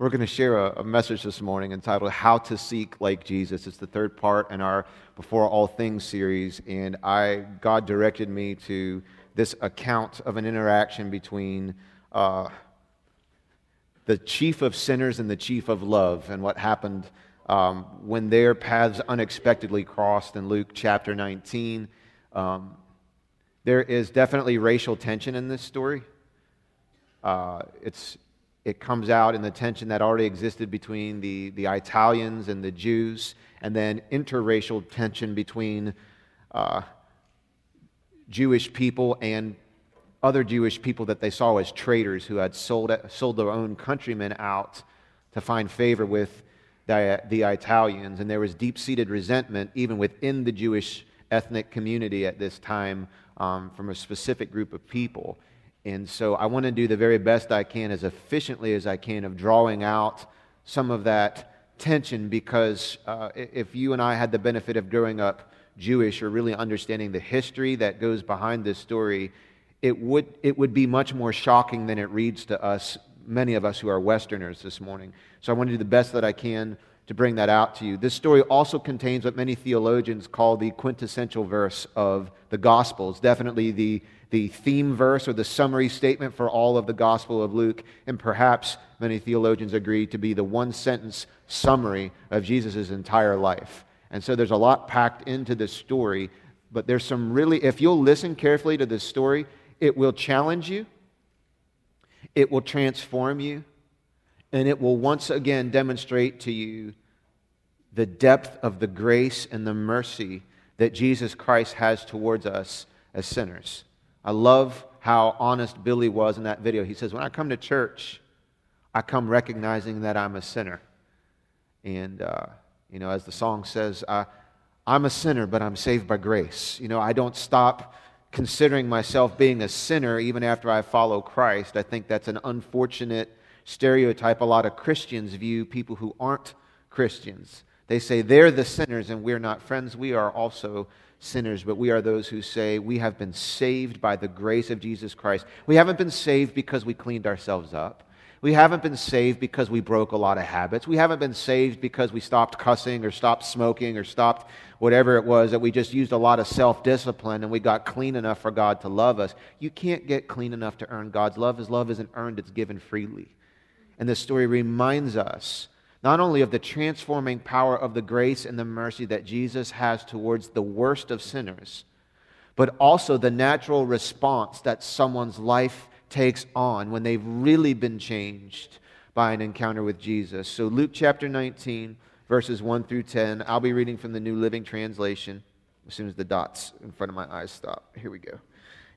We're going to share a, a, message this morning entitled How to Seek Like Jesus. It's the third part in our Before All Things series, and I, God directed me to this account of an interaction between uh, the chief of sinners and the chief of love, and what happened um, when their paths unexpectedly crossed in Luke chapter 19. Um, there is definitely racial tension in this story. Uh, it's it comes out in the tension that already existed between the, the Italians and the Jews, and then interracial tension between uh, Jewish people and other Jewish people that they saw as traitors who had sold, sold their own countrymen out to find favor with the, the Italians. And there was deep seated resentment, even within the Jewish ethnic community at this time, um, from a specific group of people. And so I want to do the very best I can, as efficiently as I can, of drawing out some of that tension because uh, if you and I had the benefit of growing up Jewish or really understanding the history that goes behind this story, it would, it would be much more shocking than it reads to us, many of us who are Westerners this morning. So I want to do the best that I can to bring that out to you. This story also contains what many theologians call the quintessential verse of the Gospels, definitely the the theme verse or the summary statement for all of the Gospel of Luke, and perhaps many theologians agree to be the one sentence summary of Jesus' entire life. And so there's a lot packed into this story, but there's some really, if you'll listen carefully to this story, it will challenge you, it will transform you, and it will once again demonstrate to you the depth of the grace and the mercy that Jesus Christ has towards us as sinners. I love how honest Billy was in that video. He says, When I come to church, I come recognizing that I'm a sinner. And, uh, you know, as the song says, uh, I'm a sinner, but I'm saved by grace. You know, I don't stop considering myself being a sinner even after I follow Christ. I think that's an unfortunate stereotype a lot of Christians view people who aren't Christians. They say they're the sinners and we're not friends. We are also sinners, but we are those who say we have been saved by the grace of Jesus Christ. We haven't been saved because we cleaned ourselves up. We haven't been saved because we broke a lot of habits. We haven't been saved because we stopped cussing or stopped smoking or stopped whatever it was that we just used a lot of self discipline and we got clean enough for God to love us. You can't get clean enough to earn God's love. His love isn't earned, it's given freely. And this story reminds us not only of the transforming power of the grace and the mercy that Jesus has towards the worst of sinners, but also the natural response that someone's life takes on when they've really been changed by an encounter with Jesus. So, Luke chapter 19, verses 1 through 10, I'll be reading from the New Living Translation as soon as the dots in front of my eyes stop. Here we go.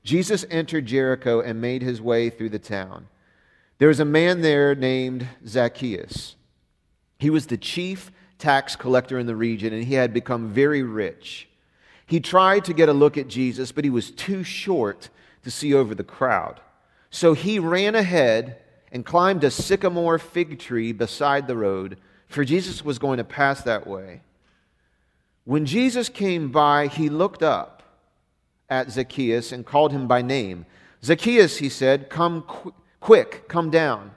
Jesus entered Jericho and made his way through the town. There was a man there named Zacchaeus. He was the chief tax collector in the region, and he had become very rich. He tried to get a look at Jesus, but he was too short to see over the crowd. So he ran ahead and climbed a sycamore fig tree beside the road, for Jesus was going to pass that way. When Jesus came by, he looked up at Zacchaeus and called him by name. Zacchaeus, he said, come qu- quick, come down.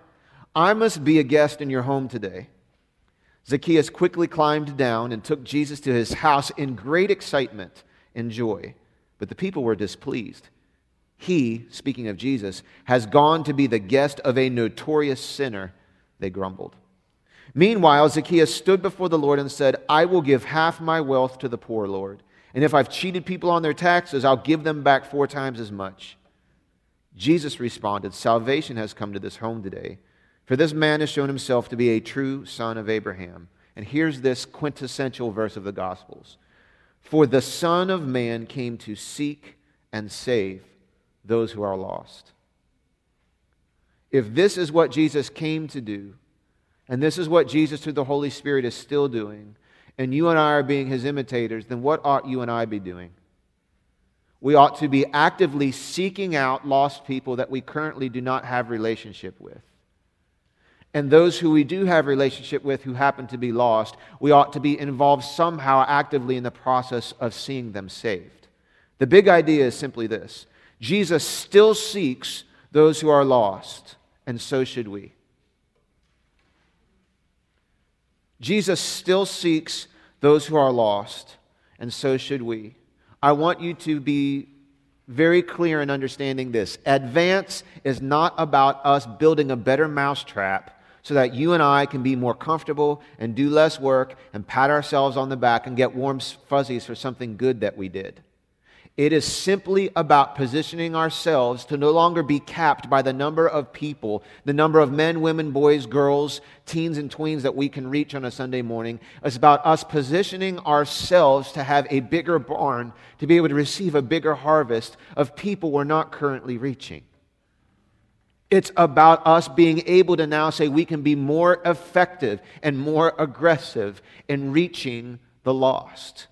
I must be a guest in your home today. Zacchaeus quickly climbed down and took Jesus to his house in great excitement and joy. But the people were displeased. He, speaking of Jesus, has gone to be the guest of a notorious sinner, they grumbled. Meanwhile, Zacchaeus stood before the Lord and said, I will give half my wealth to the poor, Lord. And if I've cheated people on their taxes, I'll give them back four times as much. Jesus responded, Salvation has come to this home today for this man has shown himself to be a true son of Abraham. And here's this quintessential verse of the Gospels For the Son of Man came to seek and save those who are lost. If this is what Jesus came to do, and this is what Jesus through the Holy Spirit is still doing, and you and I are being his imitators, then what ought you and I be doing? We ought to be actively seeking out lost people that we currently do not have relationship with and those who we do have relationship with who happen to be lost, we ought to be involved somehow actively in the process of seeing them saved. The big idea is simply this Jesus still seeks those who are lost, and so should we. Jesus still seeks those who are lost, and so should we. I want you to be very clear in understanding this. Advance is not about us building a better mousetrap so that you and I can be more comfortable and do less work and pat ourselves on the back and get warm fuzzies for something good that we did. It is simply about positioning ourselves to no longer be capped by the number of people, the number of men, women, boys, girls, teens, and tweens that we can reach on a Sunday morning. It's about us positioning ourselves to have a bigger barn, to be able to receive a bigger harvest of people we're not currently reaching. It's about us being able to now say we can be more effective and more aggressive in reaching the lost.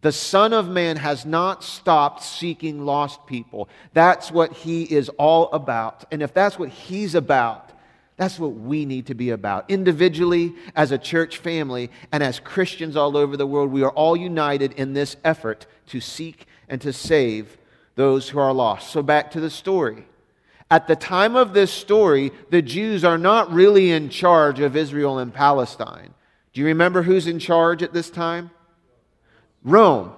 The Son of Man has not stopped seeking lost people. That's what he is all about. And if that's what he's about, that's what we need to be about. Individually, as a church family, and as Christians all over the world, we are all united in this effort to seek and to save those who are lost. So, back to the story. At the time of this story, the Jews are not really in charge of Israel and Palestine. Do you remember who's in charge at this time? Rome.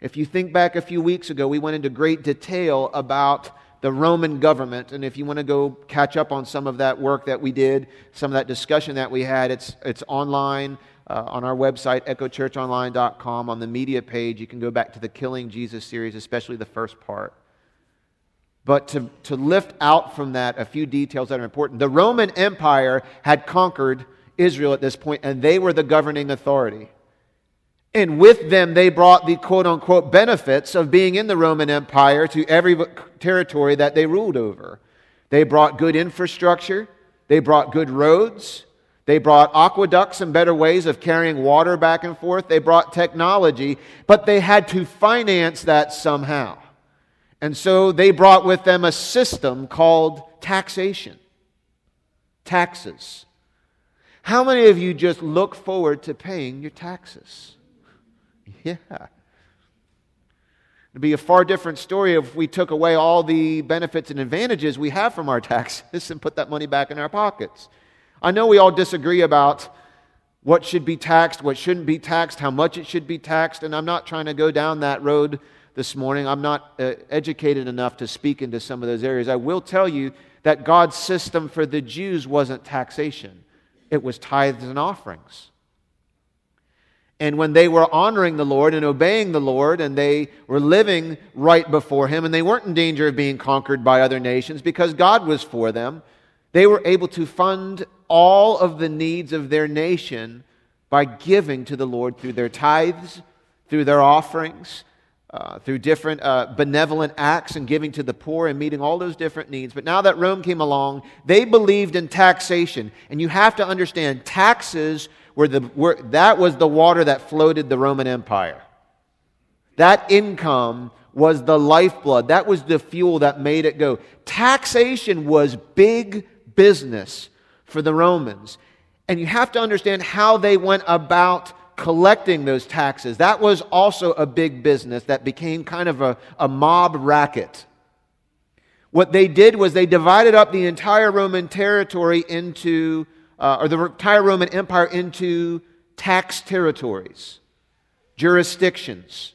If you think back a few weeks ago, we went into great detail about the Roman government. And if you want to go catch up on some of that work that we did, some of that discussion that we had, it's, it's online uh, on our website, echochurchonline.com. On the media page, you can go back to the Killing Jesus series, especially the first part. But to, to lift out from that a few details that are important. The Roman Empire had conquered Israel at this point, and they were the governing authority. And with them, they brought the quote unquote benefits of being in the Roman Empire to every territory that they ruled over. They brought good infrastructure, they brought good roads, they brought aqueducts and better ways of carrying water back and forth, they brought technology, but they had to finance that somehow. And so they brought with them a system called taxation, taxes. How many of you just look forward to paying your taxes? Yeah. It'd be a far different story if we took away all the benefits and advantages we have from our taxes and put that money back in our pockets. I know we all disagree about what should be taxed, what shouldn't be taxed, how much it should be taxed, and I'm not trying to go down that road this morning. I'm not uh, educated enough to speak into some of those areas. I will tell you that God's system for the Jews wasn't taxation, it was tithes and offerings. And when they were honoring the Lord and obeying the Lord, and they were living right before Him, and they weren't in danger of being conquered by other nations because God was for them, they were able to fund all of the needs of their nation by giving to the Lord through their tithes, through their offerings, uh, through different uh, benevolent acts and giving to the poor and meeting all those different needs. But now that Rome came along, they believed in taxation. And you have to understand, taxes were the, were, that was the water that floated the Roman Empire. That income was the lifeblood. That was the fuel that made it go. Taxation was big business for the Romans. And you have to understand how they went about collecting those taxes. That was also a big business that became kind of a, a mob racket. What they did was they divided up the entire Roman territory into uh, or the entire Roman Empire into tax territories, jurisdictions,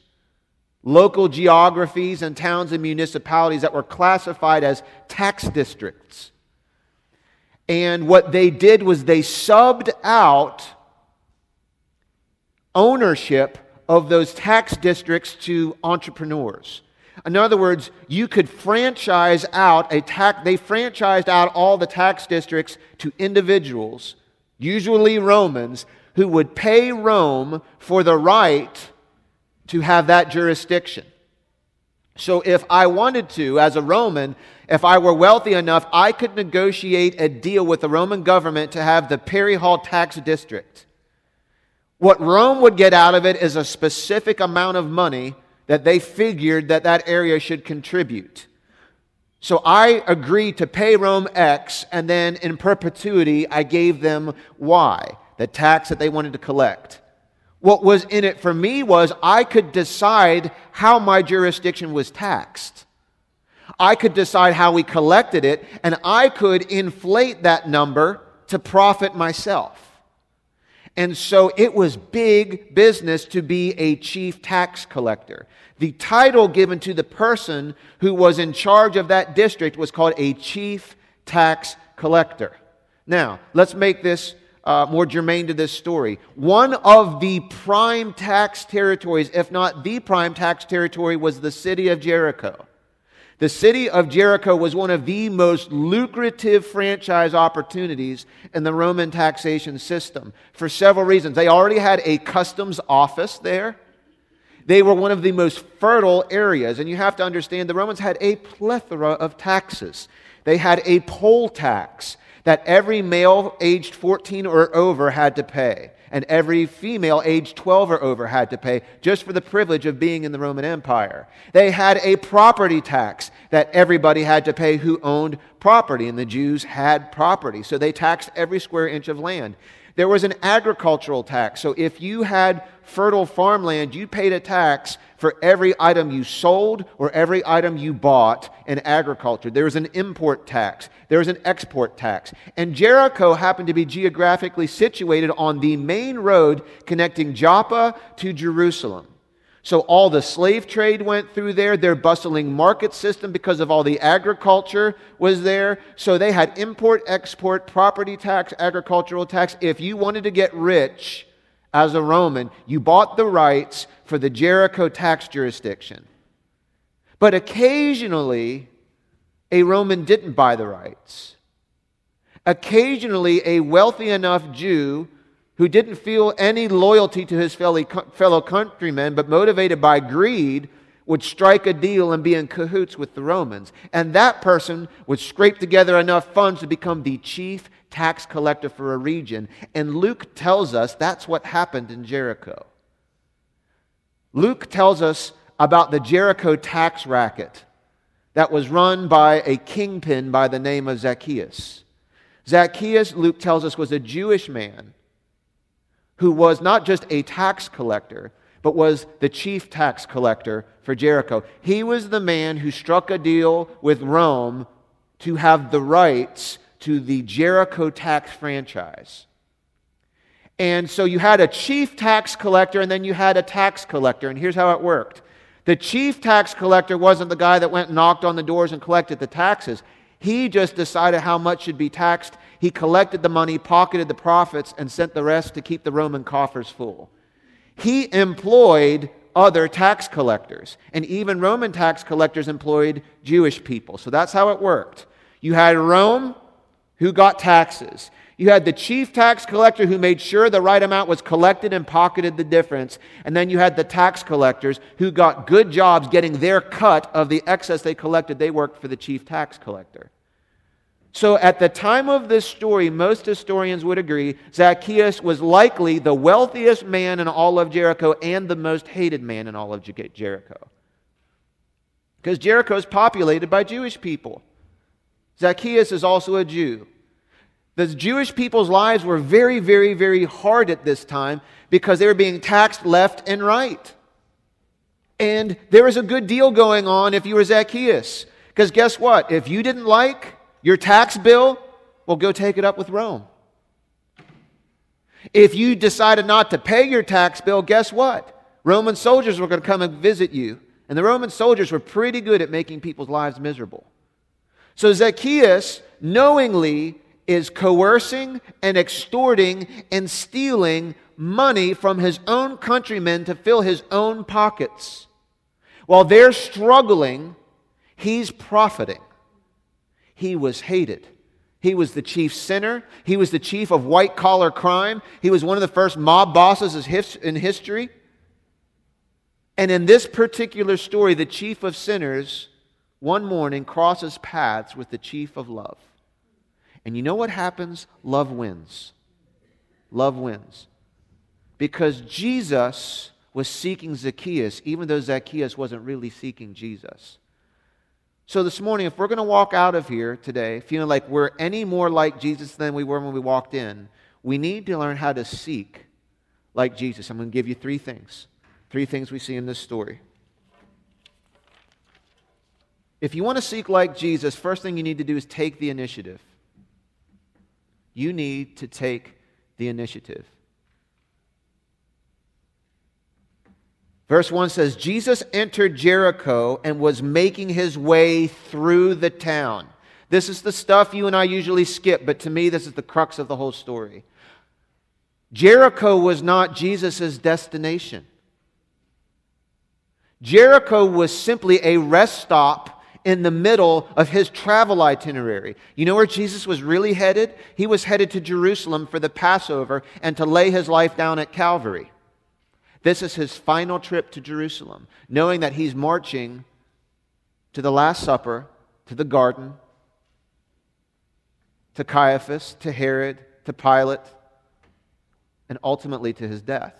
local geographies, and towns and municipalities that were classified as tax districts. And what they did was they subbed out ownership of those tax districts to entrepreneurs. In other words, you could franchise out a tax, they franchised out all the tax districts to individuals, usually Romans, who would pay Rome for the right to have that jurisdiction. So if I wanted to, as a Roman, if I were wealthy enough, I could negotiate a deal with the Roman government to have the Perry Hall tax district. What Rome would get out of it is a specific amount of money that they figured that that area should contribute. So I agreed to pay Rome X, and then in perpetuity, I gave them Y, the tax that they wanted to collect. What was in it for me was I could decide how my jurisdiction was taxed. I could decide how we collected it, and I could inflate that number to profit myself. And so it was big business to be a chief tax collector. The title given to the person who was in charge of that district was called a chief tax collector. Now, let's make this uh, more germane to this story. One of the prime tax territories, if not the prime tax territory, was the city of Jericho. The city of Jericho was one of the most lucrative franchise opportunities in the Roman taxation system for several reasons. They already had a customs office there. They were one of the most fertile areas, and you have to understand the Romans had a plethora of taxes. They had a poll tax that every male aged 14 or over had to pay, and every female aged 12 or over had to pay just for the privilege of being in the Roman Empire. They had a property tax that everybody had to pay who owned property, and the Jews had property, so they taxed every square inch of land. There was an agricultural tax, so if you had fertile farmland, you paid a tax for every item you sold or every item you bought in agriculture. There was an import tax, there was an export tax. And Jericho happened to be geographically situated on the main road connecting Joppa to Jerusalem. So all the slave trade went through there. Their bustling market system, because of all the agriculture, was there. So they had import, export, property tax, agricultural tax. If you wanted to get rich, as a Roman, you bought the rights for the Jericho tax jurisdiction. But occasionally, a Roman didn't buy the rights. Occasionally, a wealthy enough Jew who didn't feel any loyalty to his fellow countrymen, but motivated by greed, would strike a deal and be in cahoots with the Romans. And that person would scrape together enough funds to become the chief tax collector for a region. And Luke tells us that's what happened in Jericho. Luke tells us about the Jericho tax racket that was run by a kingpin by the name of Zacchaeus. Zacchaeus, Luke tells us, was a Jewish man who was not just a tax collector, but was the chief tax collector for Jericho. He was the man who struck a deal with Rome to have the rights to the Jericho tax franchise. And so you had a chief tax collector and then you had a tax collector. And here's how it worked the chief tax collector wasn't the guy that went and knocked on the doors and collected the taxes. He just decided how much should be taxed. He collected the money, pocketed the profits, and sent the rest to keep the Roman coffers full. He employed other tax collectors, and even Roman tax collectors employed Jewish people. So that's how it worked. You had Rome, who got taxes. You had the chief tax collector who made sure the right amount was collected and pocketed the difference. And then you had the tax collectors who got good jobs getting their cut of the excess they collected. They worked for the chief tax collector. So at the time of this story, most historians would agree Zacchaeus was likely the wealthiest man in all of Jericho and the most hated man in all of Jericho. Because Jericho is populated by Jewish people. Zacchaeus is also a Jew. The Jewish people's lives were very, very, very hard at this time because they were being taxed left and right. And there was a good deal going on if you were Zacchaeus. Because guess what? If you didn't like your tax bill, well, go take it up with Rome. If you decided not to pay your tax bill, guess what? Roman soldiers were going to come and visit you. And the Roman soldiers were pretty good at making people's lives miserable. So Zacchaeus knowingly is coercing and extorting and stealing money from his own countrymen to fill his own pockets. While they're struggling, he's profiting. He was hated. He was the chief sinner. He was the chief of white collar crime. He was one of the first mob bosses in history. And in this particular story, the chief of sinners one morning crosses paths with the chief of love. And you know what happens? Love wins. Love wins. Because Jesus was seeking Zacchaeus, even though Zacchaeus wasn't really seeking Jesus. So, this morning, if we're going to walk out of here today feeling like we're any more like Jesus than we were when we walked in, we need to learn how to seek like Jesus. I'm going to give you three things. Three things we see in this story. If you want to seek like Jesus, first thing you need to do is take the initiative. You need to take the initiative. Verse 1 says Jesus entered Jericho and was making his way through the town. This is the stuff you and I usually skip, but to me, this is the crux of the whole story. Jericho was not Jesus' destination. Jericho was simply a rest stop in the middle of his travel itinerary. You know where Jesus was really headed? He was headed to Jerusalem for the Passover and to lay his life down at Calvary. This is his final trip to Jerusalem, knowing that he's marching to the Last Supper, to the garden, to Caiaphas, to Herod, to Pilate, and ultimately to his death.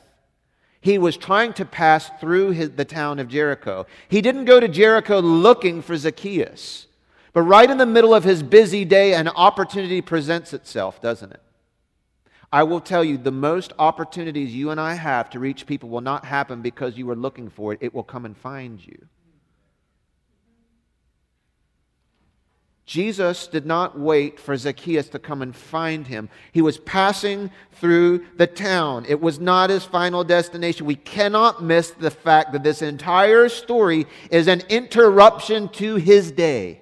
He was trying to pass through his, the town of Jericho. He didn't go to Jericho looking for Zacchaeus, but right in the middle of his busy day, an opportunity presents itself, doesn't it? I will tell you, the most opportunities you and I have to reach people will not happen because you were looking for it, it will come and find you. Jesus did not wait for Zacchaeus to come and find him. He was passing through the town. It was not his final destination. We cannot miss the fact that this entire story is an interruption to his day.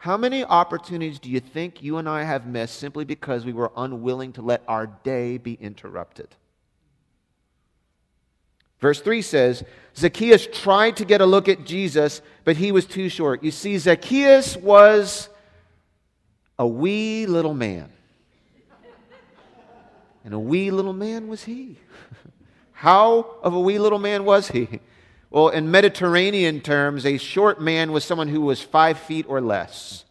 How many opportunities do you think you and I have missed simply because we were unwilling to let our day be interrupted? Verse 3 says Zacchaeus tried to get a look at Jesus, but he was too short. You see, Zacchaeus was a wee little man. And a wee little man was he. How of a wee little man was he? Well, in Mediterranean terms, a short man was someone who was five feet or less.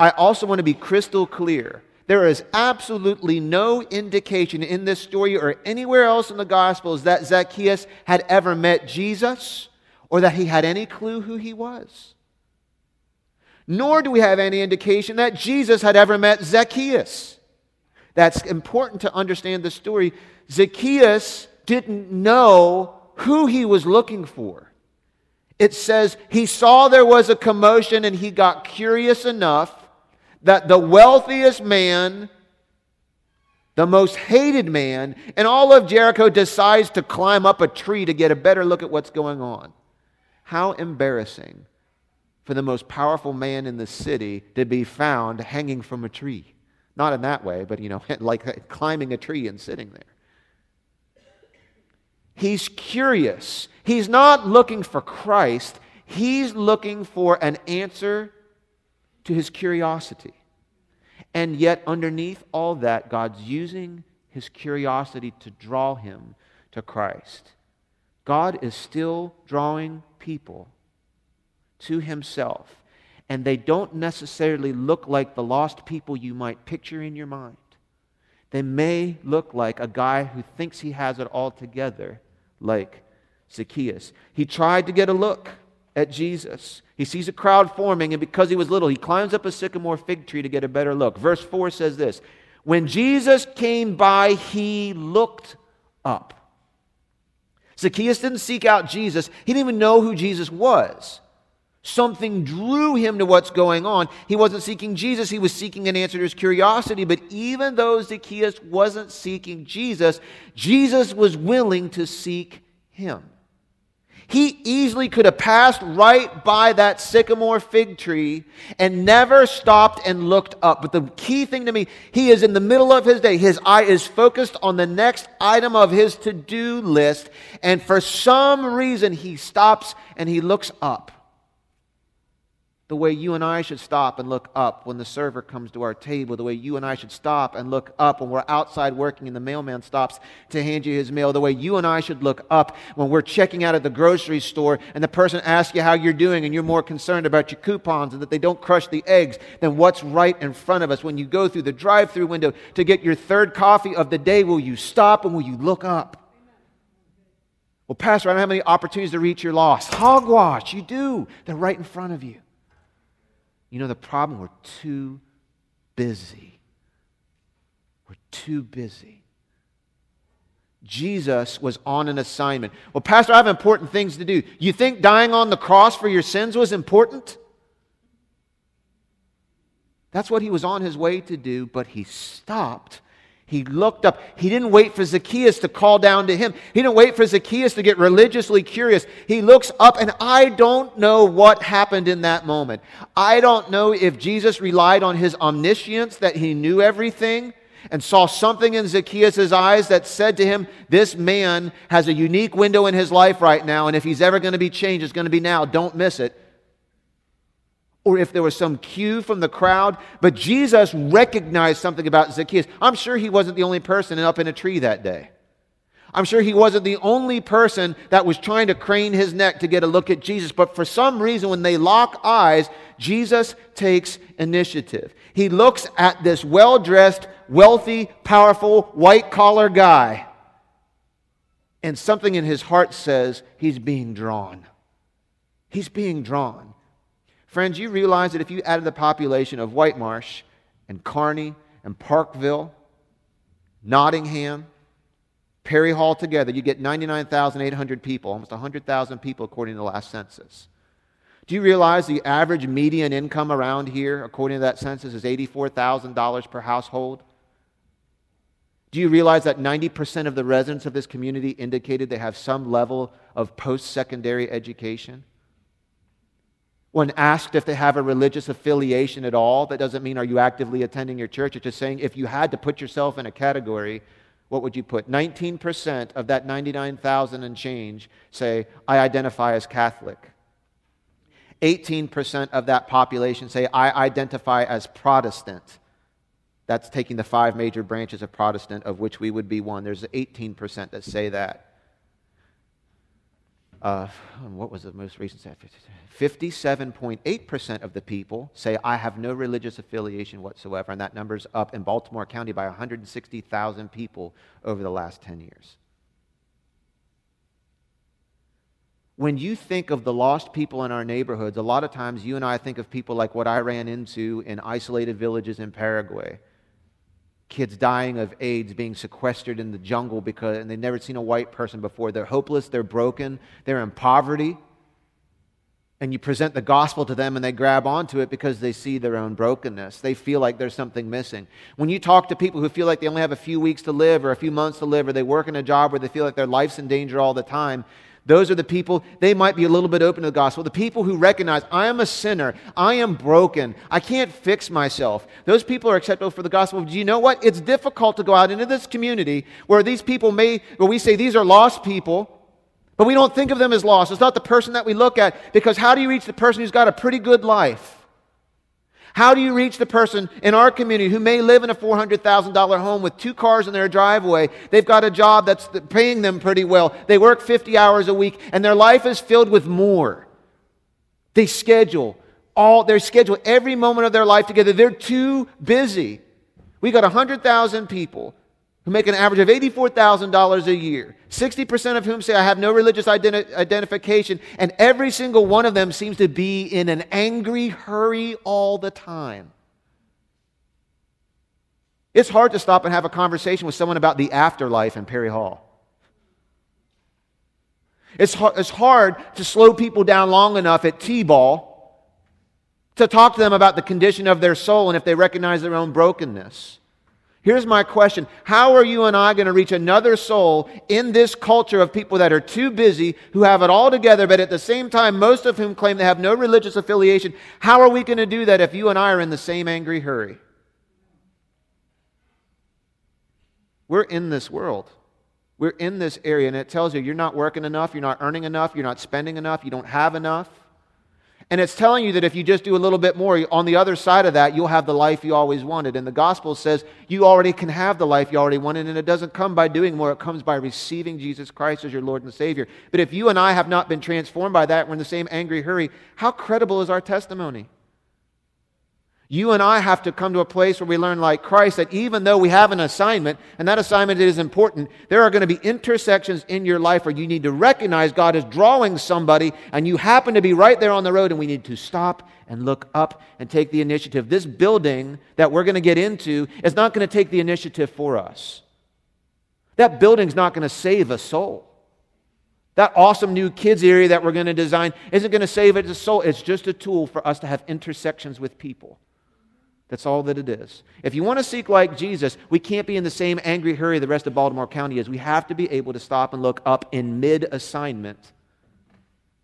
I also want to be crystal clear. There is absolutely no indication in this story or anywhere else in the Gospels that Zacchaeus had ever met Jesus or that he had any clue who he was. Nor do we have any indication that Jesus had ever met Zacchaeus. That's important to understand the story. Zacchaeus didn't know who he was looking for. It says he saw there was a commotion and he got curious enough that the wealthiest man, the most hated man in all of Jericho decides to climb up a tree to get a better look at what's going on. How embarrassing for the most powerful man in the city to be found hanging from a tree. Not in that way, but you know, like climbing a tree and sitting there. He's curious. He's not looking for Christ. He's looking for an answer to his curiosity. And yet, underneath all that, God's using his curiosity to draw him to Christ. God is still drawing people to himself. And they don't necessarily look like the lost people you might picture in your mind. They may look like a guy who thinks he has it all together, like Zacchaeus. He tried to get a look at Jesus. He sees a crowd forming, and because he was little, he climbs up a sycamore fig tree to get a better look. Verse 4 says this When Jesus came by, he looked up. Zacchaeus didn't seek out Jesus, he didn't even know who Jesus was. Something drew him to what's going on. He wasn't seeking Jesus, he was seeking an answer to his curiosity. But even though Zacchaeus wasn't seeking Jesus, Jesus was willing to seek him. He easily could have passed right by that sycamore fig tree and never stopped and looked up. But the key thing to me, he is in the middle of his day. His eye is focused on the next item of his to do list. And for some reason, he stops and he looks up the way you and I should stop and look up when the server comes to our table, the way you and I should stop and look up when we're outside working and the mailman stops to hand you his mail, the way you and I should look up when we're checking out at the grocery store and the person asks you how you're doing and you're more concerned about your coupons and that they don't crush the eggs than what's right in front of us. When you go through the drive through window to get your third coffee of the day, will you stop and will you look up? Well, Pastor, I don't have any opportunities to reach your lost. Hogwash, you do. They're right in front of you. You know the problem? We're too busy. We're too busy. Jesus was on an assignment. Well, Pastor, I have important things to do. You think dying on the cross for your sins was important? That's what he was on his way to do, but he stopped. He looked up. He didn't wait for Zacchaeus to call down to him. He didn't wait for Zacchaeus to get religiously curious. He looks up, and I don't know what happened in that moment. I don't know if Jesus relied on his omniscience, that he knew everything, and saw something in Zacchaeus' eyes that said to him, This man has a unique window in his life right now, and if he's ever going to be changed, it's going to be now. Don't miss it or if there was some cue from the crowd, but Jesus recognized something about Zacchaeus. I'm sure he wasn't the only person up in a tree that day. I'm sure he wasn't the only person that was trying to crane his neck to get a look at Jesus, but for some reason, when they lock eyes, Jesus takes initiative. He looks at this well dressed, wealthy, powerful, white collar guy, and something in his heart says he's being drawn. He's being drawn. Friends, you realize that if you added the population of White Marsh and Carney and Parkville, Nottingham, Perry Hall together, you get 99,800 people, almost 100,000 people according to the last census. Do you realize the average median income around here, according to that census, is $84,000 per household? Do you realize that 90% of the residents of this community indicated they have some level of post secondary education? When asked if they have a religious affiliation at all, that doesn't mean are you actively attending your church. It's just saying if you had to put yourself in a category, what would you put? 19% of that 99,000 and change say, I identify as Catholic. 18% of that population say, I identify as Protestant. That's taking the five major branches of Protestant, of which we would be one. There's 18% that say that. Uh, what was the most recent stat? 57.8% of the people say, I have no religious affiliation whatsoever. And that number's up in Baltimore County by 160,000 people over the last 10 years. When you think of the lost people in our neighborhoods, a lot of times you and I think of people like what I ran into in isolated villages in Paraguay kids dying of AIDS, being sequestered in the jungle because and they've never seen a white person before. They're hopeless, they're broken, they're in poverty. And you present the gospel to them and they grab onto it because they see their own brokenness. They feel like there's something missing. When you talk to people who feel like they only have a few weeks to live or a few months to live or they work in a job where they feel like their life's in danger all the time, those are the people, they might be a little bit open to the gospel. The people who recognize, I am a sinner, I am broken, I can't fix myself. Those people are acceptable for the gospel. Do you know what? It's difficult to go out into this community where these people may, where we say these are lost people, but we don't think of them as lost. It's not the person that we look at because how do you reach the person who's got a pretty good life? How do you reach the person in our community who may live in a $400,000 home with two cars in their driveway? They've got a job that's paying them pretty well. They work 50 hours a week, and their life is filled with more. They schedule all, they schedule every moment of their life together. They're too busy. We got 100,000 people who make an average of $84,000 a year, 60% of whom say, I have no religious identi- identification, and every single one of them seems to be in an angry hurry all the time. It's hard to stop and have a conversation with someone about the afterlife in Perry Hall. It's, it's hard to slow people down long enough at T ball to talk to them about the condition of their soul and if they recognize their own brokenness. Here's my question How are you and I going to reach another soul in this culture of people that are too busy, who have it all together, but at the same time, most of whom claim they have no religious affiliation? How are we going to do that if you and I are in the same angry hurry? We're in this world. We're in this area, and it tells you you're not working enough, you're not earning enough, you're not spending enough, you don't have enough. And it's telling you that if you just do a little bit more, on the other side of that, you'll have the life you always wanted. And the gospel says you already can have the life you already wanted, and it doesn't come by doing more, it comes by receiving Jesus Christ as your Lord and Savior. But if you and I have not been transformed by that, we're in the same angry hurry, how credible is our testimony? You and I have to come to a place where we learn, like Christ, that even though we have an assignment, and that assignment is important, there are going to be intersections in your life where you need to recognize God is drawing somebody, and you happen to be right there on the road, and we need to stop and look up and take the initiative. This building that we're going to get into is not going to take the initiative for us. That building's not going to save a soul. That awesome new kids area that we're going to design isn't going to save a soul. It's just a tool for us to have intersections with people. That's all that it is. If you want to seek like Jesus, we can't be in the same angry hurry the rest of Baltimore County is. We have to be able to stop and look up in mid assignment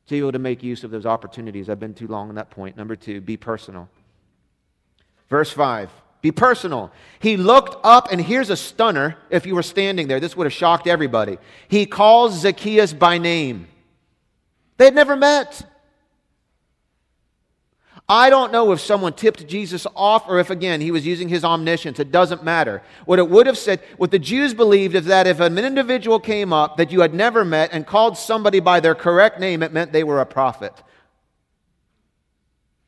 to be able to make use of those opportunities. I've been too long on that point. Number two, be personal. Verse 5. Be personal. He looked up, and here's a stunner. If you were standing there, this would have shocked everybody. He calls Zacchaeus by name. They had never met. I don't know if someone tipped Jesus off or if, again, he was using his omniscience. It doesn't matter. What it would have said, what the Jews believed is that if an individual came up that you had never met and called somebody by their correct name, it meant they were a prophet.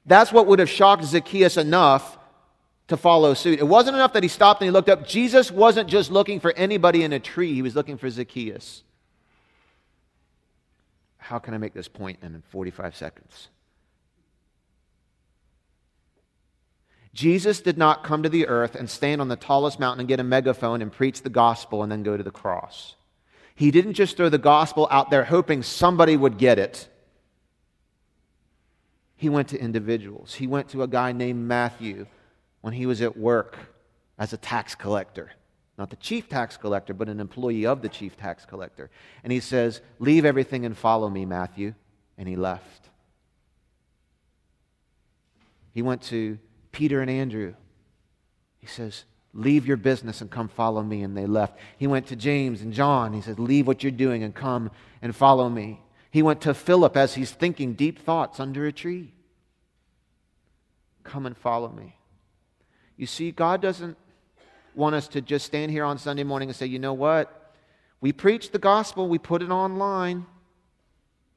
That's what would have shocked Zacchaeus enough to follow suit. It wasn't enough that he stopped and he looked up. Jesus wasn't just looking for anybody in a tree, he was looking for Zacchaeus. How can I make this point in 45 seconds? Jesus did not come to the earth and stand on the tallest mountain and get a megaphone and preach the gospel and then go to the cross. He didn't just throw the gospel out there hoping somebody would get it. He went to individuals. He went to a guy named Matthew when he was at work as a tax collector. Not the chief tax collector, but an employee of the chief tax collector. And he says, Leave everything and follow me, Matthew. And he left. He went to Peter and Andrew. He says, Leave your business and come follow me. And they left. He went to James and John. He said, Leave what you're doing and come and follow me. He went to Philip as he's thinking deep thoughts under a tree. Come and follow me. You see, God doesn't want us to just stand here on Sunday morning and say, you know what? We preach the gospel, we put it online.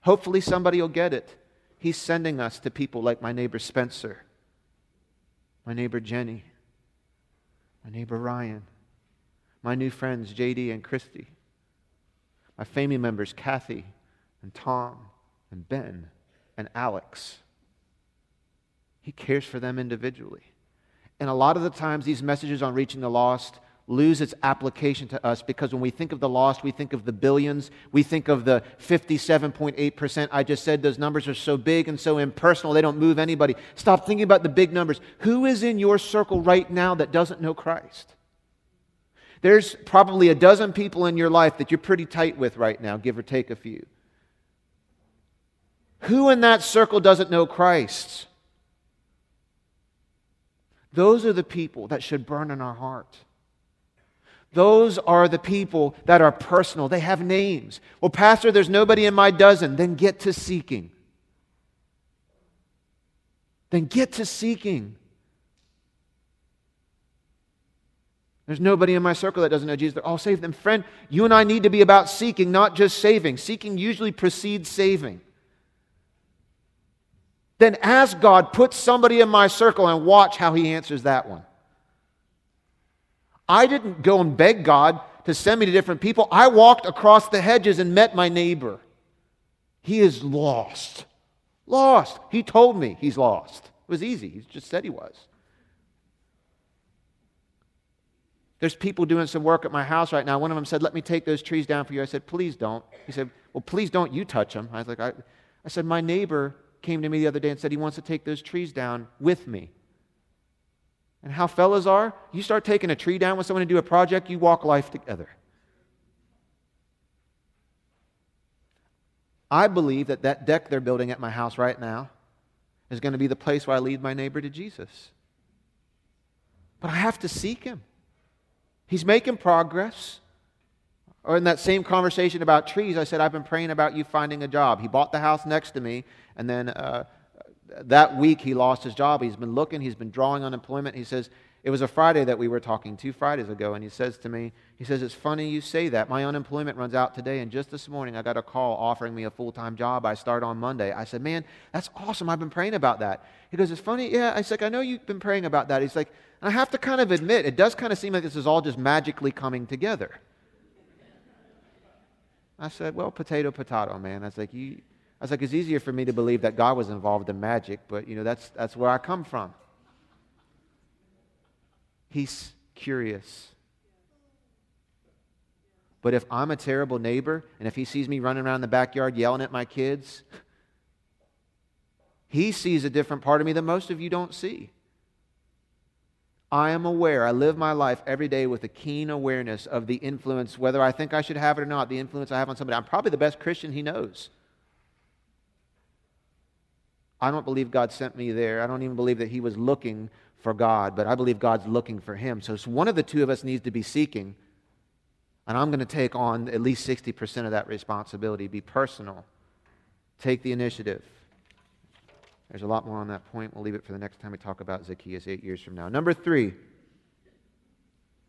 Hopefully, somebody will get it. He's sending us to people like my neighbor Spencer my neighbor Jenny, my neighbor Ryan, my new friends JD and Christy, my family members Kathy and Tom and Ben and Alex. He cares for them individually. And a lot of the times, these messages on reaching the lost lose its application to us because when we think of the lost, we think of the billions. We think of the 57.8%. I just said those numbers are so big and so impersonal, they don't move anybody. Stop thinking about the big numbers. Who is in your circle right now that doesn't know Christ? There's probably a dozen people in your life that you're pretty tight with right now, give or take a few. Who in that circle doesn't know Christ? Those are the people that should burn in our heart. Those are the people that are personal. They have names. Well, Pastor, there's nobody in my dozen. Then get to seeking. Then get to seeking. There's nobody in my circle that doesn't know Jesus. They're all saved. Friend, you and I need to be about seeking, not just saving. Seeking usually precedes saving. Then ask God, put somebody in my circle and watch how he answers that one. I didn't go and beg God to send me to different people. I walked across the hedges and met my neighbor. He is lost. Lost. He told me he's lost. It was easy. He just said he was. There's people doing some work at my house right now. One of them said, Let me take those trees down for you. I said, Please don't. He said, Well, please don't you touch them. I was like, I, I said, My neighbor came to me the other day and said he wants to take those trees down with me. And how fellas are, you start taking a tree down with someone to do a project, you walk life together. I believe that that deck they're building at my house right now is going to be the place where I lead my neighbor to Jesus. But I have to seek him. He's making progress. Or in that same conversation about trees, I said, I've been praying about you finding a job. He bought the house next to me, and then uh, that week he lost his job. He's been looking, he's been drawing unemployment. He says, It was a Friday that we were talking, two Fridays ago, and he says to me, He says, It's funny you say that. My unemployment runs out today, and just this morning I got a call offering me a full time job. I start on Monday. I said, Man, that's awesome. I've been praying about that. He goes, It's funny. Yeah. I said, I know you've been praying about that. He's like, I have to kind of admit, it does kind of seem like this is all just magically coming together. I said, Well, potato, potato, man. I was like, You I was like, it's easier for me to believe that God was involved in magic, but you know, that's, that's where I come from. He's curious. But if I'm a terrible neighbor, and if he sees me running around the backyard yelling at my kids, he sees a different part of me that most of you don't see. I am aware, I live my life every day with a keen awareness of the influence, whether I think I should have it or not, the influence I have on somebody. I'm probably the best Christian he knows. I don't believe God sent me there. I don't even believe that he was looking for God, but I believe God's looking for him. So one of the two of us needs to be seeking, and I'm going to take on at least 60% of that responsibility. Be personal, take the initiative. There's a lot more on that point. We'll leave it for the next time we talk about Zacchaeus eight years from now. Number three,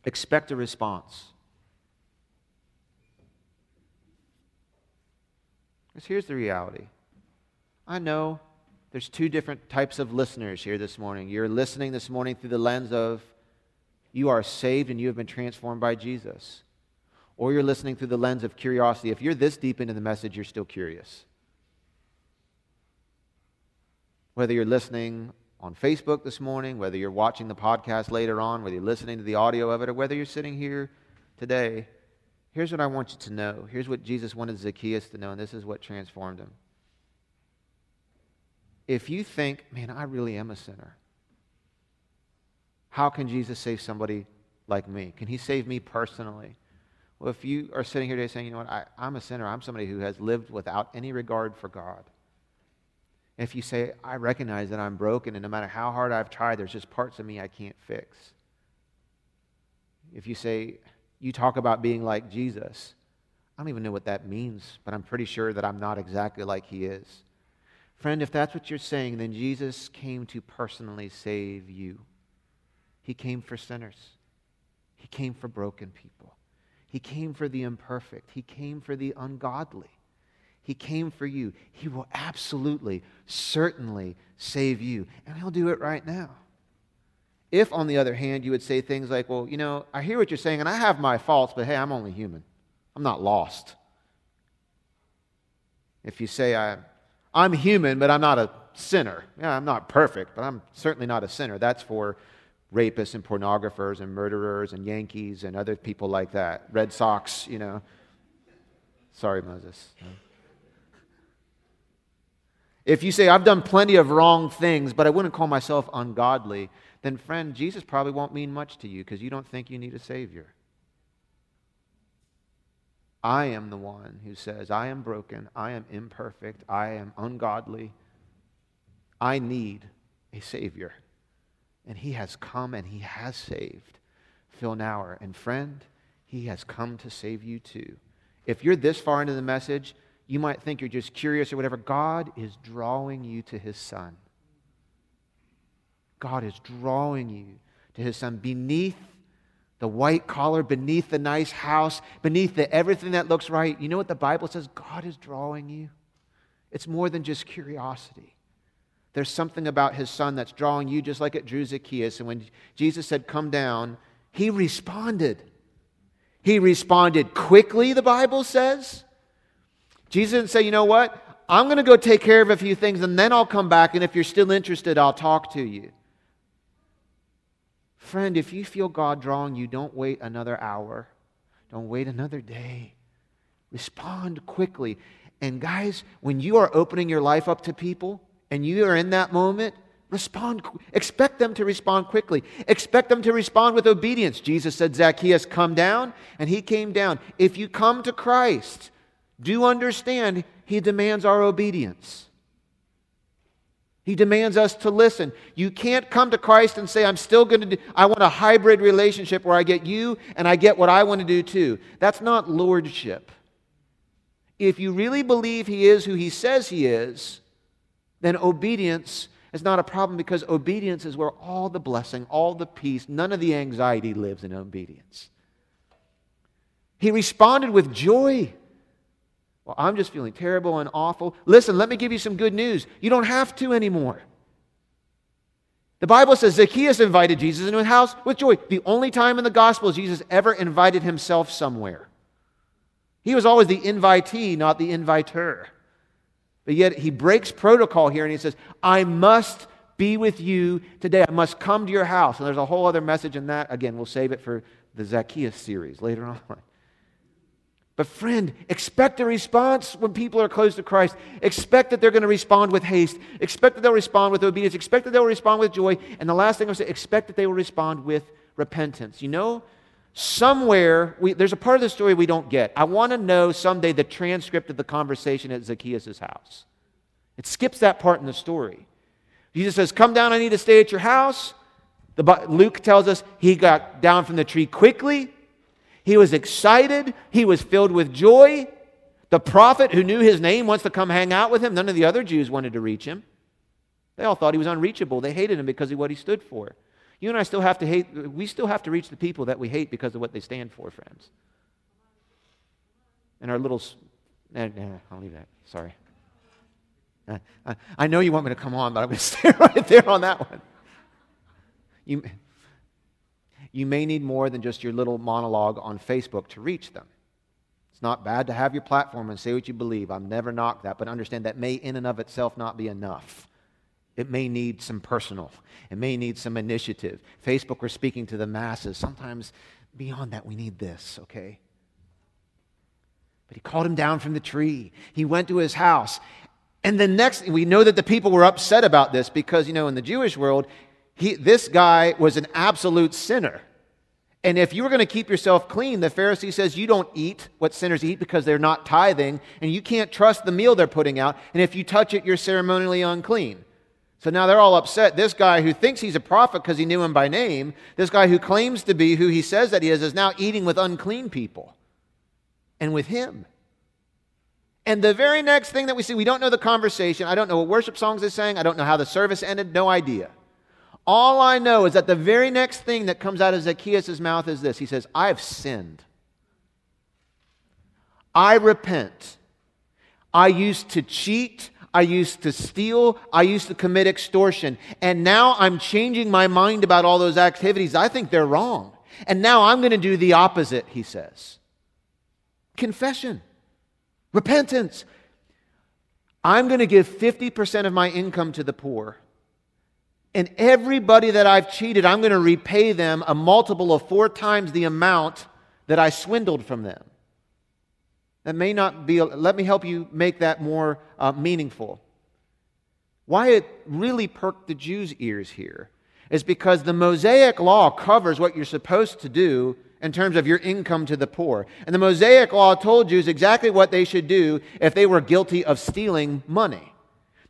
expect a response. Because here's the reality I know there's two different types of listeners here this morning. You're listening this morning through the lens of you are saved and you have been transformed by Jesus. Or you're listening through the lens of curiosity. If you're this deep into the message, you're still curious. Whether you're listening on Facebook this morning, whether you're watching the podcast later on, whether you're listening to the audio of it, or whether you're sitting here today, here's what I want you to know. Here's what Jesus wanted Zacchaeus to know, and this is what transformed him. If you think, man, I really am a sinner, how can Jesus save somebody like me? Can he save me personally? Well, if you are sitting here today saying, you know what, I, am a sinner, I'm somebody who has lived without any regard for God. If you say, I recognize that I'm broken, and no matter how hard I've tried, there's just parts of me I can't fix. If you say, you talk about being like Jesus, I don't even know what that means, but I'm pretty sure that I'm not exactly like he is. Friend, if that's what you're saying, then Jesus came to personally save you. He came for sinners, He came for broken people, He came for the imperfect, He came for the ungodly. He came for you. He will absolutely, certainly save you. And He'll do it right now. If, on the other hand, you would say things like, well, you know, I hear what you're saying, and I have my faults, but hey, I'm only human. I'm not lost. If you say, I, I'm human, but I'm not a sinner. Yeah, I'm not perfect, but I'm certainly not a sinner. That's for rapists and pornographers and murderers and Yankees and other people like that. Red Sox, you know. Sorry, Moses. If you say, I've done plenty of wrong things, but I wouldn't call myself ungodly, then, friend, Jesus probably won't mean much to you because you don't think you need a Savior. I am the one who says, I am broken, I am imperfect, I am ungodly. I need a Savior. And He has come and He has saved Phil Nauer. And, friend, He has come to save you too. If you're this far into the message, you might think you're just curious or whatever. God is drawing you to his son. God is drawing you to his son beneath the white collar, beneath the nice house, beneath the everything that looks right. You know what the Bible says? God is drawing you. It's more than just curiosity. There's something about his son that's drawing you just like it drew Zacchaeus. And when Jesus said, Come down, he responded. He responded quickly, the Bible says. Jesus didn't say, you know what? I'm going to go take care of a few things and then I'll come back, and if you're still interested, I'll talk to you. Friend, if you feel God drawing you, don't wait another hour. Don't wait another day. Respond quickly. And guys, when you are opening your life up to people and you are in that moment, respond. Expect them to respond quickly. Expect them to respond with obedience. Jesus said, Zacchaeus, come down, and he came down. If you come to Christ, do understand he demands our obedience. He demands us to listen. You can't come to Christ and say, I'm still going to do, I want a hybrid relationship where I get you and I get what I want to do too. That's not lordship. If you really believe he is who he says he is, then obedience is not a problem because obedience is where all the blessing, all the peace, none of the anxiety lives in obedience. He responded with joy. Well, I'm just feeling terrible and awful. Listen, let me give you some good news. You don't have to anymore. The Bible says Zacchaeus invited Jesus into his house with joy. The only time in the Gospel Jesus ever invited himself somewhere. He was always the invitee, not the inviter. But yet he breaks protocol here and he says, I must be with you today. I must come to your house. And there's a whole other message in that. Again, we'll save it for the Zacchaeus series later on. But, friend, expect a response when people are close to Christ. Expect that they're going to respond with haste. Expect that they'll respond with obedience. Expect that they'll respond with joy. And the last thing I'll say, expect that they will respond with repentance. You know, somewhere, we, there's a part of the story we don't get. I want to know someday the transcript of the conversation at Zacchaeus' house. It skips that part in the story. Jesus says, Come down, I need to stay at your house. The, Luke tells us he got down from the tree quickly. He was excited. He was filled with joy. The prophet who knew his name wants to come hang out with him. None of the other Jews wanted to reach him. They all thought he was unreachable. They hated him because of what he stood for. You and I still have to hate, we still have to reach the people that we hate because of what they stand for, friends. And our little, eh, eh, I'll leave that. Sorry. I, I, I know you want me to come on, but I'm going to stay right there on that one. You, you may need more than just your little monologue on Facebook to reach them. It's not bad to have your platform and say what you believe. I've never knocked that, but understand that may in and of itself not be enough. It may need some personal, it may need some initiative. Facebook, we're speaking to the masses. Sometimes beyond that, we need this, okay? But he called him down from the tree. He went to his house. And the next, we know that the people were upset about this because, you know, in the Jewish world, he, this guy was an absolute sinner. And if you were going to keep yourself clean, the Pharisee says you don't eat what sinners eat because they're not tithing, and you can't trust the meal they're putting out. And if you touch it, you're ceremonially unclean. So now they're all upset. This guy who thinks he's a prophet because he knew him by name, this guy who claims to be who he says that he is, is now eating with unclean people and with him. And the very next thing that we see, we don't know the conversation. I don't know what worship songs they sang. I don't know how the service ended. No idea. All I know is that the very next thing that comes out of Zacchaeus' mouth is this He says, I have sinned. I repent. I used to cheat. I used to steal. I used to commit extortion. And now I'm changing my mind about all those activities. I think they're wrong. And now I'm going to do the opposite, he says. Confession, repentance. I'm going to give 50% of my income to the poor. And everybody that I've cheated, I'm going to repay them a multiple of four times the amount that I swindled from them. That may not be, let me help you make that more uh, meaningful. Why it really perked the Jews' ears here is because the Mosaic law covers what you're supposed to do in terms of your income to the poor. And the Mosaic law told Jews exactly what they should do if they were guilty of stealing money.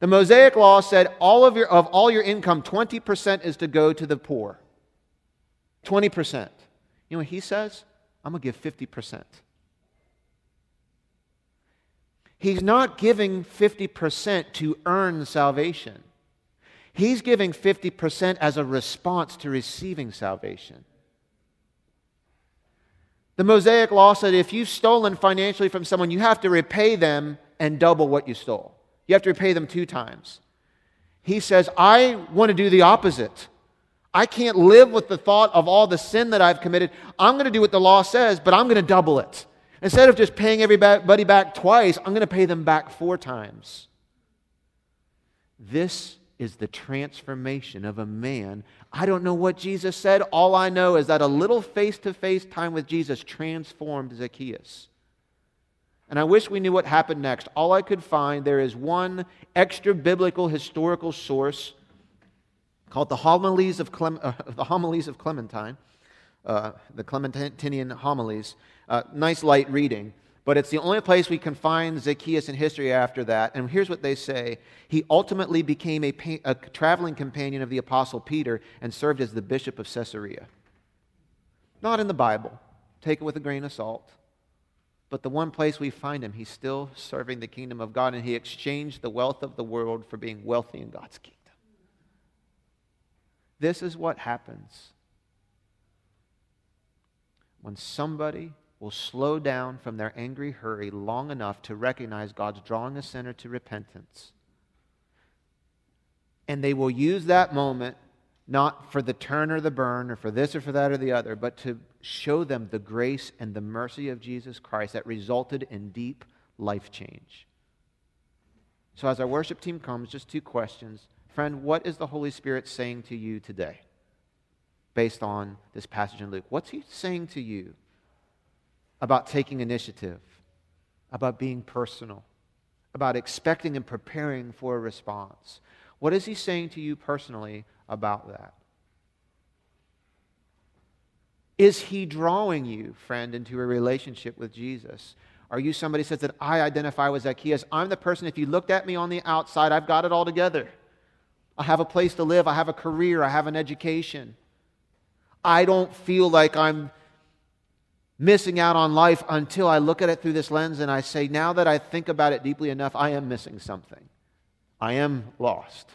The Mosaic law said all of, your, of all your income, 20% is to go to the poor. 20%. You know what he says? I'm going to give 50%. He's not giving 50% to earn salvation. He's giving 50% as a response to receiving salvation. The Mosaic law said if you've stolen financially from someone, you have to repay them and double what you stole. You have to repay them two times. He says, I want to do the opposite. I can't live with the thought of all the sin that I've committed. I'm going to do what the law says, but I'm going to double it. Instead of just paying everybody back twice, I'm going to pay them back four times. This is the transformation of a man. I don't know what Jesus said. All I know is that a little face to face time with Jesus transformed Zacchaeus. And I wish we knew what happened next. All I could find, there is one extra biblical historical source called the Homilies of, Clem, uh, the Homilies of Clementine, uh, the Clementinian Homilies. Uh, nice light reading, but it's the only place we can find Zacchaeus in history after that. And here's what they say He ultimately became a, a traveling companion of the Apostle Peter and served as the bishop of Caesarea. Not in the Bible. Take it with a grain of salt. But the one place we find him, he's still serving the kingdom of God, and he exchanged the wealth of the world for being wealthy in God's kingdom. This is what happens when somebody will slow down from their angry hurry long enough to recognize God's drawing a sinner to repentance. And they will use that moment not for the turn or the burn or for this or for that or the other, but to show them the grace and the mercy of Jesus Christ that resulted in deep life change. So, as our worship team comes, just two questions. Friend, what is the Holy Spirit saying to you today based on this passage in Luke? What's he saying to you about taking initiative, about being personal, about expecting and preparing for a response. What is he saying to you personally about that? Is he drawing you, friend, into a relationship with Jesus? Are you somebody says that I identify with Zacchaeus? I'm the person, if you looked at me on the outside, I've got it all together. I have a place to live, I have a career, I have an education. I don't feel like I'm missing out on life until I look at it through this lens and I say, now that I think about it deeply enough, I am missing something. I am lost.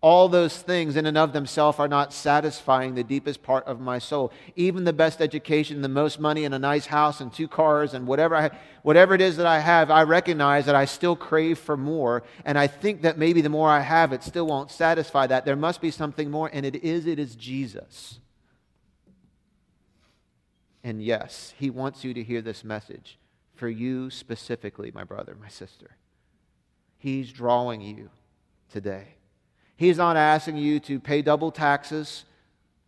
All those things in and of themselves are not satisfying the deepest part of my soul. Even the best education, the most money, and a nice house, and two cars, and whatever, I, whatever it is that I have, I recognize that I still crave for more. And I think that maybe the more I have, it still won't satisfy that. There must be something more, and it is, it is Jesus. And yes, He wants you to hear this message for you specifically, my brother, my sister. He's drawing you today. He's not asking you to pay double taxes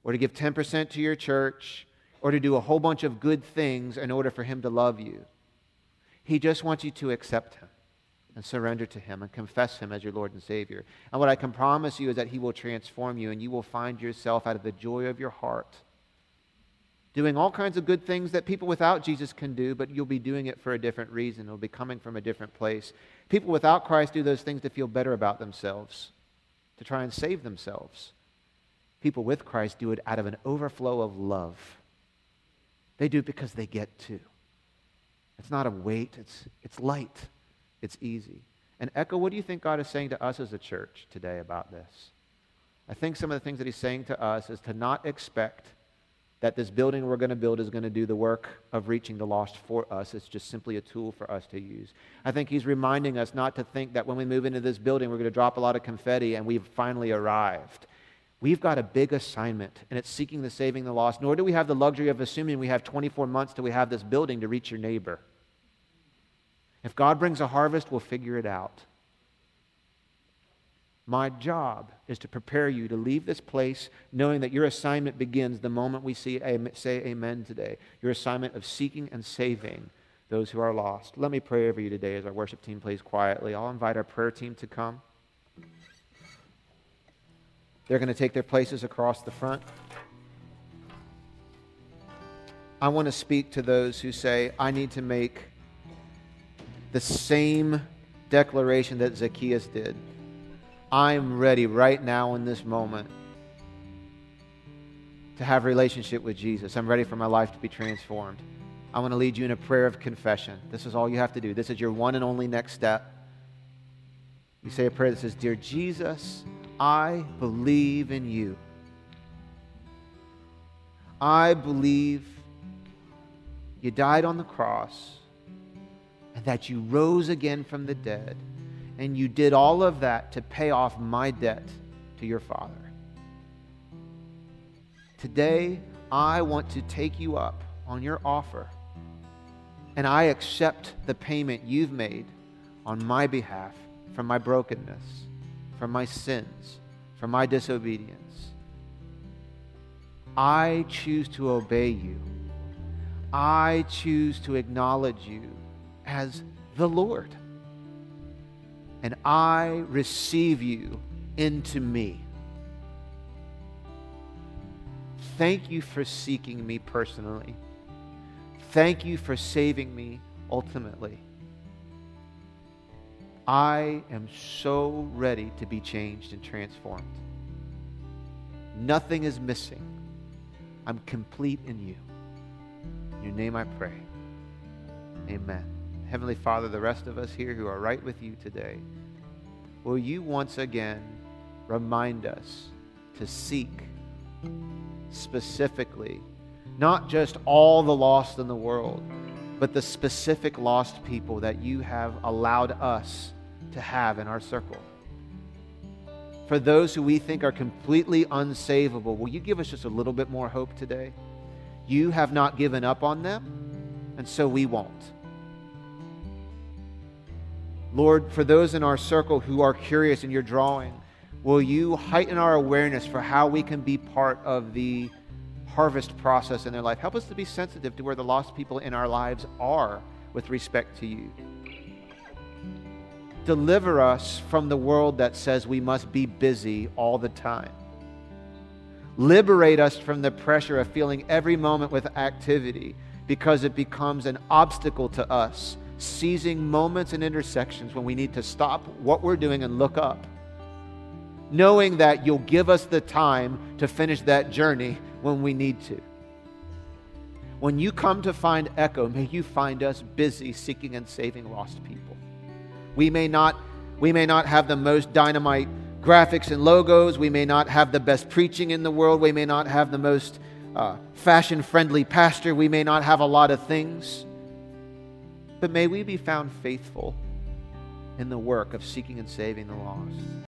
or to give 10% to your church or to do a whole bunch of good things in order for Him to love you. He just wants you to accept Him and surrender to Him and confess Him as your Lord and Savior. And what I can promise you is that He will transform you and you will find yourself out of the joy of your heart doing all kinds of good things that people without Jesus can do, but you'll be doing it for a different reason. It'll be coming from a different place. People without Christ do those things to feel better about themselves to try and save themselves. People with Christ do it out of an overflow of love. They do it because they get to. It's not a weight, it's, it's light, it's easy. And Echo, what do you think God is saying to us as a church today about this? I think some of the things that He's saying to us is to not expect that this building we're going to build is going to do the work of reaching the lost for us. It's just simply a tool for us to use. I think he's reminding us not to think that when we move into this building, we're going to drop a lot of confetti and we've finally arrived. We've got a big assignment, and it's seeking the saving the lost. Nor do we have the luxury of assuming we have 24 months till we have this building to reach your neighbor. If God brings a harvest, we'll figure it out. My job is to prepare you to leave this place knowing that your assignment begins the moment we see, say amen today. Your assignment of seeking and saving those who are lost. Let me pray over you today as our worship team plays quietly. I'll invite our prayer team to come. They're going to take their places across the front. I want to speak to those who say, I need to make the same declaration that Zacchaeus did. I'm ready right now in this moment to have a relationship with Jesus. I'm ready for my life to be transformed. I want to lead you in a prayer of confession. This is all you have to do. This is your one and only next step. You say a prayer that says, Dear Jesus, I believe in you. I believe you died on the cross and that you rose again from the dead and you did all of that to pay off my debt to your Father. Today, I want to take you up on your offer, and I accept the payment you've made on my behalf for my brokenness, for my sins, for my disobedience. I choose to obey you. I choose to acknowledge you as the Lord and I receive you into me. Thank you for seeking me personally. Thank you for saving me ultimately. I am so ready to be changed and transformed. Nothing is missing. I'm complete in you. In your name I pray. Amen. Heavenly Father, the rest of us here who are right with you today, will you once again remind us to seek specifically not just all the lost in the world, but the specific lost people that you have allowed us to have in our circle. For those who we think are completely unsavable, will you give us just a little bit more hope today? You have not given up on them, and so we won't. Lord, for those in our circle who are curious in your drawing, will you heighten our awareness for how we can be part of the harvest process in their life? Help us to be sensitive to where the lost people in our lives are. with respect to you. Deliver us from the world that says we must be busy all the time. Liberate us from the pressure of feeling every moment with activity because it becomes an obstacle to us, seizing moments and intersections when we need to stop what we're doing and look up, knowing that you'll give us the time to finish that journey when we need to. When you come to find Echo, may you find us busy seeking and saving lost people. We may not, we may not have the most dynamite graphics and logos. We may not have the best preaching in the world. We may not have the most uh, fashion friendly pastor. We may not have a lot of things. But may we be found faithful in the work of seeking and saving the lost.